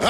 Huh?